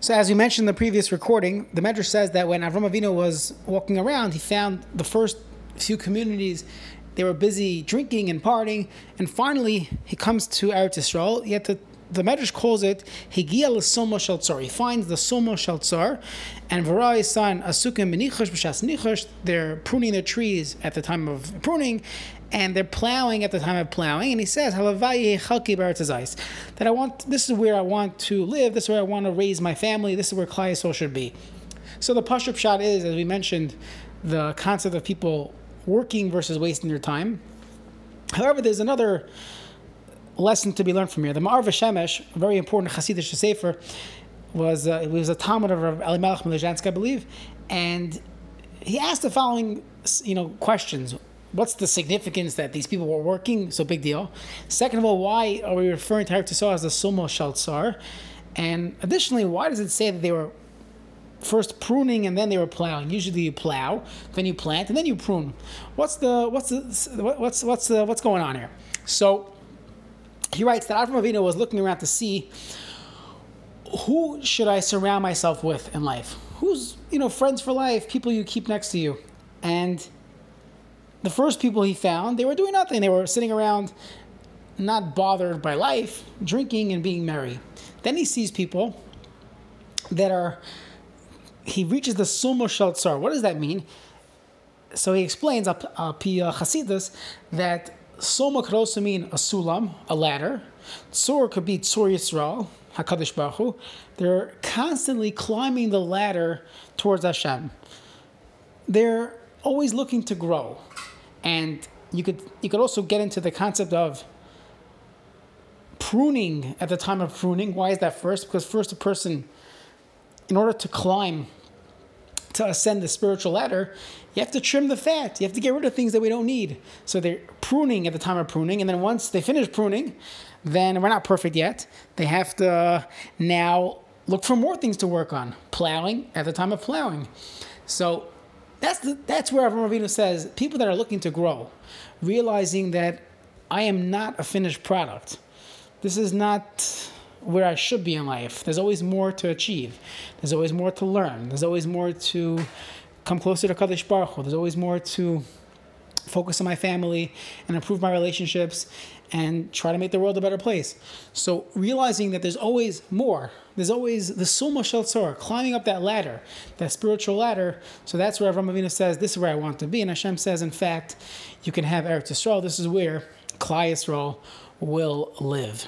So, as we mentioned in the previous recording, the Medrash says that when Avram Avinu was walking around, he found the first few communities they were busy drinking and partying, and finally he comes to Eretz Yisrael. Yet the the Medrash calls it Higia l'Somo Shaltzar. He finds the Somo Shaltzar, and Varai son Asukim b'Nichosh b'Shas Nichosh. They're pruning their trees at the time of pruning, and they're plowing at the time of plowing. And he says, that I want, this is where I want to live, this is where I want to raise my family, this is where Klal should be. So the pashut pshat is, as we mentioned, the concept of people working versus wasting their time. However, there's another lesson to be learned from here. The Ma'ar Shemesh, a very important Hasidic Sefer, was uh, it was a Talmid of Elimelech Melizhansky, I believe, and he asked the following, you know, questions what's the significance that these people were working? So big deal. Second of all, why are we referring to Eretz as the Sumo Shaltzar? And additionally, why does it say that they were first pruning and then they were plowing? Usually you plow, then you plant, and then you prune. What's the what's the what's what's the what's going on here? So he writes that Avram Avinu was looking around to see who should I surround myself with in life? Who's you know friends for life, people you keep next to you, and the first people he found, they were doing nothing. They were sitting around, not bothered by life, drinking and being merry. Then he sees people that are, he reaches the Sumo Shaltzar. What does that mean? So he explains, up uh, Chasidus, that Soma could also mean a sulam, a ladder. Tzor could be Tzur Yisrael, HaKadosh Baruch Hu. They're constantly climbing the ladder towards Hashem. They're always looking to grow. And you could you could also get into the concept of pruning at the time of pruning. Why is that first? Because first a person, in order to climb, to ascend the spiritual ladder, you have to trim the fat. You have to get rid of things that we don't need. So they're pruning at the time of pruning, and then once they finish pruning, then we're not perfect yet. They have to now look for more things to work on. Plowing at the time of plowing. So that's the, that's where Avram Avinu says people that are looking to grow, realizing that I am not a finished product. This is not where I should be in life. There's always more to achieve. There's always more to learn. There's always more to come closer to Kadosh Baruch Hu. There's always more to focus on my family and improve my relationships and try to make the world a better place. So realizing that there's always more, there's always the Suma Shel climbing up that ladder, that spiritual ladder. So that's where Avram Avinu says, this is where I want to be. And Hashem says, in fact, you can have Eretz Yisrael. This is where Klal Yisrael will live.